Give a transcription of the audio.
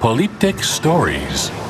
Polyptych Stories.